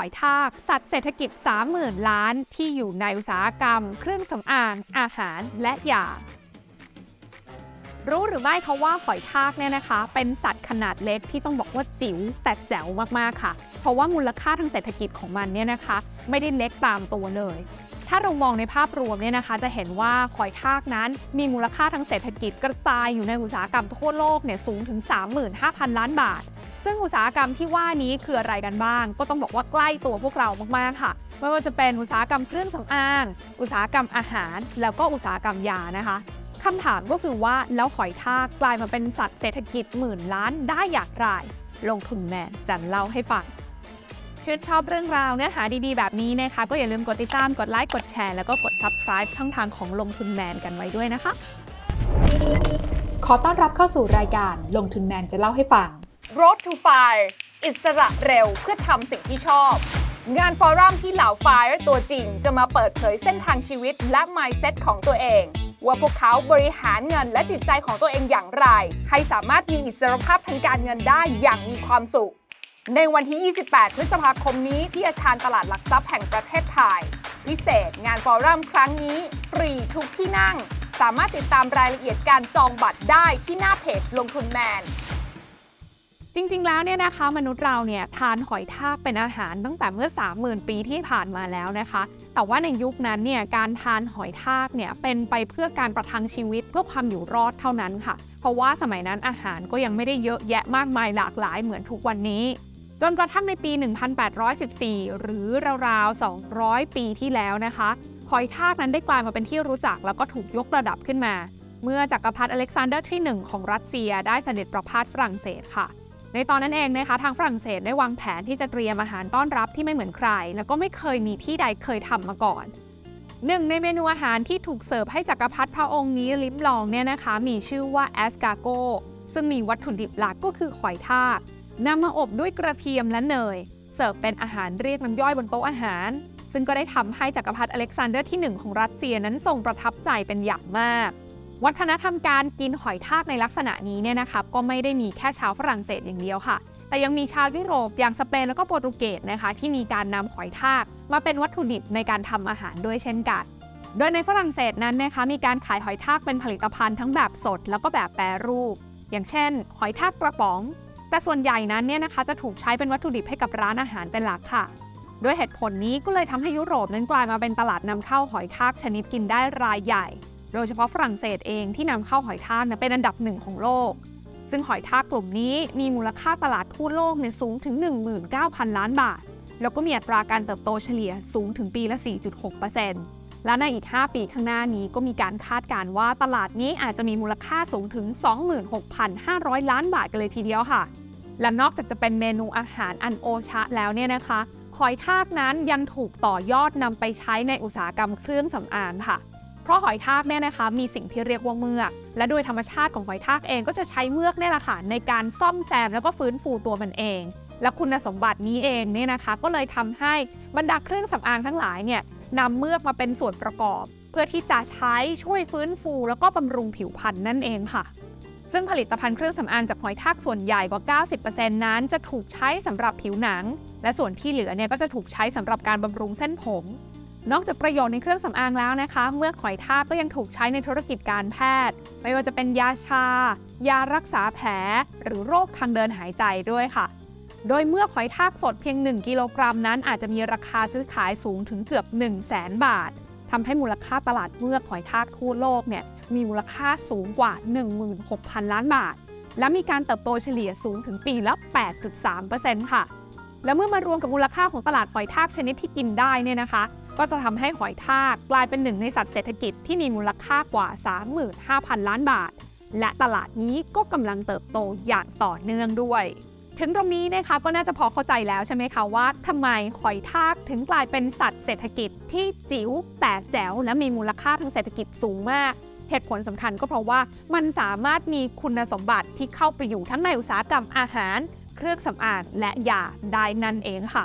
อยทาก สัตว์เศรษฐกิจ 30,000 ล้าน ที่อยู่ในอุตสาหกรรม เครื่องสำอาง อาหารและยารู้หรือไม่เขาว่าหอยทากเนี่ยนะคะ เป็นสัตว์ขนาดเล็กที่ต้องบอกว่าจิ๋วแต่แจ๋วมากๆค่ะ เพราะว่ามูลค่าทางเศรษฐกิจของมันเนี่ยนะคะ ไม่ได้เล็กตามตัวเลย ถ้าเรามองในภาพรวมเนี่ยนะคะ จะเห็นว่าหอยทากนั้นมีมูลค่าทางเศรษฐกิจกระจายอยู่ในอุตสาหกรรมทั่วโลกเนี่ยสูงถึง 35,000 ล้านบาท ซึ่งอุตสาหกรรมที่ว่านี้คืออะไรกันบ้าง ก็ต้องบอกว่าใกล้ตัวพวกเรามากๆค่ะ ไม่ว่าจะเป็นอุตสาหกรรมเครื่องสำอาง อุตสาหกรรมอาหาร แล้วก็อุตสาหกรรมยานะคะคำถามก็คือว่าแล้วหอยทากกลายมาเป็นสัตว์เศรษฐกิจหมื่นล้านได้อย่างไร ลงทุนแมนจันเล่าให้ฟังชื่นชอบเรื่องราวเนื้อหาดีๆ แบบนี้นะคะ ก็อย่าลืมกดติดตาม กดไลค์ กดแชร์ แล้วก็กด subscribe ช่องทางของลงทุนแมนกันไว้ด้วยนะคะ ขอต้อนรับเข้าสู่รายการลงทุนแมนจะเล่าให้ฟัง Road to Fire อิสระเร็วเพื่อทำสิ่งที่ชอบ งานฟอรัมที่เหล่า Fire ตัวจริง จะมาเปิดเผยเส้นทางชีวิตและ mindset ของตัวเอง ว่าพวกเขาบริหารเงินและจิตใจของตัวเองอย่างไร ให้สามารถมีอิสรภาพทางการเงินได้อย่างมีความสุข ในวันที่ 28 พฤษภาคมนี้ที่อาคารตลาดหลักทรัพย์แห่งประเทศไทย พิเศษงานฟอรัมครั้งนี้ ฟรีทุกที่นั่ง สามารถติดตามรายละเอียดการจองบัตรได้ที่หน้าเพจลงทุนแมน จริงๆ แล้วเนี่ยนะคะมนุษย์เราเนี่ยทานหอยทากเป็นอาหารตั้งแต่เมื่อ 30,000 ปีที่ผ่านมาแล้วนะคะ แต่ว่าในยุคนั้นเนี่ยการทานหอยทากเนี่ยเป็นไปเพื่อการประทังชีวิตเพื่อความอยู่รอดเท่านั้นค่ะ เพราะว่าสมัยนั้นอาหารก็ยังไม่ได้เยอะแยะมากมายหลากหลายเหมือนทุกวันนี้ จนกระทั่งในปี 1814 หรือราวๆ 200 ปีที่แล้วนะคะหอยทากนั้นได้กลายมาเป็นที่รู้จักแล้วก็ถูกยกระดับขึ้นมา เมื่อจักรพรรดิอเล็กซานเดอร์ที่ 1 ของรัสเซียได้เสด็จประพาสฝรั่งเศสค่ะ ในตอนนั้นเองนะคะทางฝรั่งเศสได้วางแผนที่จะเตรียมอาหารต้อนรับที่ไม่เหมือนใคร แล้วก็ไม่เคยมีที่ใดเคยทำมาก่อนหนึ่งในเมนูอาหารที่ถูกเสิร์ฟให้จักรพรรดิพระองค์นี้ลิ้มลองเนี่ยนะคะ มีชื่อว่า escargot ซึ่งมีวัตถุดิบหลักก็คือหอยทากนำมาอบด้วยกระเทียมและเนย เสิร์ฟเป็นอาหารเรียกน้ำย่อยบนโต๊ะอาหาร ซึ่งก็ได้ทำให้จักรพรรดิอเล็กซานเดอร์ที่ 1 ของรัสเซียนั้นทรงประทับใจเป็นอย่างมาก วัฒนธรรมการกินหอยทากในลักษณะนี้เนี่ยนะคะก็ไม่ได้มีแค่ชาวฝรั่งเศสอย่างเดียวค่ะ แต่ยังมีชาวยุโรปอย่างสเปนแล้วก็โปรตุเกสนะคะที่มีการนำหอยทาก มาเป็นวัตถุดิบในการทำอาหารด้วยเช่นกัน โดยในฝรั่งเศสนั้นนะคะมีการขายหอยทากเป็นผลิตภัณฑ์ทั้งแบบสด แล้วก็แบบแปรรูป อย่างเช่น หอยทากกระป๋อง แต่ส่วนใหญ่นั้นเนี่ยนะคะจะถูกใช้เป็นวัตถุดิบให้กับร้านอาหารเป็นหลักค่ะด้วยเหตุผลนี้ก็เลยทำให้ยุโรปนั้นกลายมาเป็นตลาดนำเข้าหอยทากชนิดกินได้รายใหญ่ โดยเฉพาะฝรั่งเศสเองที่นำเข้าหอยทากเนี่ยเป็นอันดับหนึ่งของโลก ซึ่งหอยทากกลุ่มนี้มีมูลค่าตลาดทั่วโลกเนี่ยสูงถึง 19,000 ล้านบาท แล้วก็มีอัตราการเติบโตเฉลี่ยสูงถึงปีละ 4.6%และในอีก 5 ปีข้างหน้านี้ก็มีการคาดการณ์ว่าตลาดนี้อาจจะมีมูลค่าสูงถึง 26,500 ล้านบาทกันเลยทีเดียวค่ะ และนอกจากจะเป็นเมนูอาหารอันโอชะแล้วเนี่ยนะคะหอยทากนั้นยังถูกต่อยอดนำไปใช้ในอุตสาหกรรมเครื่องสำอางค่ะ เพราะหอยทากเนี่ยนะคะมีสิ่งที่เรียกว่าเมือก และโดยธรรมชาติของหอยทากเองก็จะใช้เมือกเนี่ยแหละค่ะในการซ่อมแซมแล้วก็ฟื้นฟูตัวมันเอง และคุณสมบัตินี้เองเนี่ยนะคะ ก็เลยทำให้บรรดาเครื่องสำอางทั้งหลายเนี่ยนำเมือกมาเป็นส่วนประกอบ เพื่อที่จะใช้ช่วยฟื้นฟู แล้วก็บำรุงผิวพรรณนั่นเองค่ะซึ่งผลิตภัณฑ์เครื่องสำอางจากหอยทากส่วนใหญ่กว่า 90%นั้น จะถูกใช้สำหรับผิวหนัง และส่วนที่เหลือเนี่ยก็จะถูกใช้สำหรับการบำรุงเส้นผม นอกจากประโยชน์ในเครื่องสำอางแล้วนะคะ เมื่อหอยทากก็ยังถูกใช้ในธุรกิจการแพทย์ ไม่ว่าจะเป็นยาชา ยารักษาแผล หรือโรคทางเดินหายใจด้วยค่ะ โดยเมื่อหอยทากสดเพียง 1 กิโลกรัมนั้นอาจจะมีราคาซื้อขายสูงถึงเกือบ 1 0 0 0 0แบาททำให้มูลค่าตลาดเมือกหอยทากทั่วโลกเนี่ยมีมูลค่าสูงกว่า 16,000 ล้านบาท และมีการเติบโตเฉลี่ยสูงถึงปีละ 8.3%ค่ะ และเมื่อมารวมกับมูลค่าของตลาดหอยทากชนิดที่กินได้เนี่ยนะคะ ก็จะทำให้หอยทากกลายเป็นหนึ่งในสัตว์เศรษฐกิจที่มีมูลค่ากว่า 35,000 ล้านบาท และตลาดนี้ก็กำลังเติบโตอย่างต่อเนื่องด้วย ถึงตรงนี้นะคะก็น่าจะพอเข้าใจแล้วใช่ไหมคะว่าทำไมหอยทากถึงกลายเป็นสัตว์เศรษฐกิจที่จิ๋วแต่แจ๋วและมีมูลค่าทางเศรษฐกิจสูงมากเหตุผลสำคัญก็เพราะว่ามันสามารถมีคุณสมบัติที่เข้าไปอยู่ทั้งในอุตสาหกรรมอาหาร เครื่องสำอางและยาได้นั่นเองค่ะ